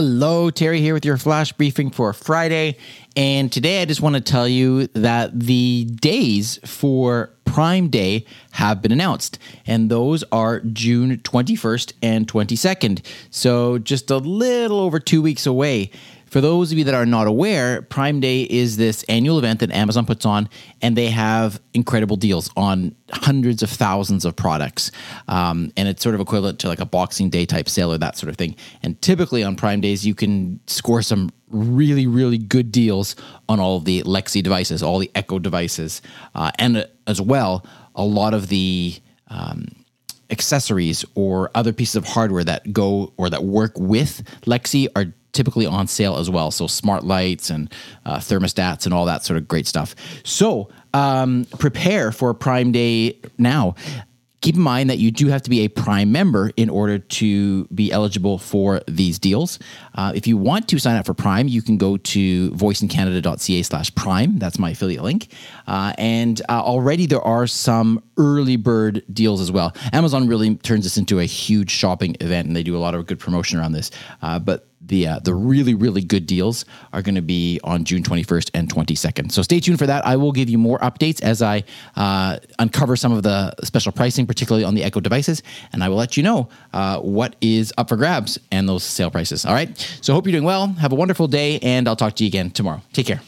Hello, Teri here with your flash briefing for Friday. And today I just want to tell you that the days for Prime Day have been announced, and those are June 21st and 22nd. So just a little over two weeks away. For those of you that are not aware, Prime Day is this annual event that Amazon puts on, and they have incredible deals on hundreds of thousands of products. Um, and it's sort of equivalent to like a Boxing Day type sale or that sort of thing. And typically on Prime Days, you can score some really, really good deals on all of the Alexa devices, all the Echo devices, uh, and uh, as well, a lot of the. Um, accessories or other pieces of hardware that go or that work with Alexa are typically on sale as well. So smart lights and uh, thermostats and all that sort of great stuff. So um, prepare for Prime Day now. Keep in mind that you do have to be a Prime member in order to be eligible for these deals. Uh, if you want to sign up for Prime, you can go to voiceincanada.ca slash Prime. That's my affiliate link. Uh, and uh, already there are some early bird deals as well. Amazon really turns this into a huge shopping event, and they do a lot of good promotion around this. Uh, but the uh, the really really good deals are going to be on June 21st and 22nd. So stay tuned for that. I will give you more updates as I uh, uncover some of the special pricing, particularly on the Echo devices, and I will let you know uh, what is up for grabs and those sale prices. All right. So hope you're doing well. Have a wonderful day, and I'll talk to you again tomorrow. Take care.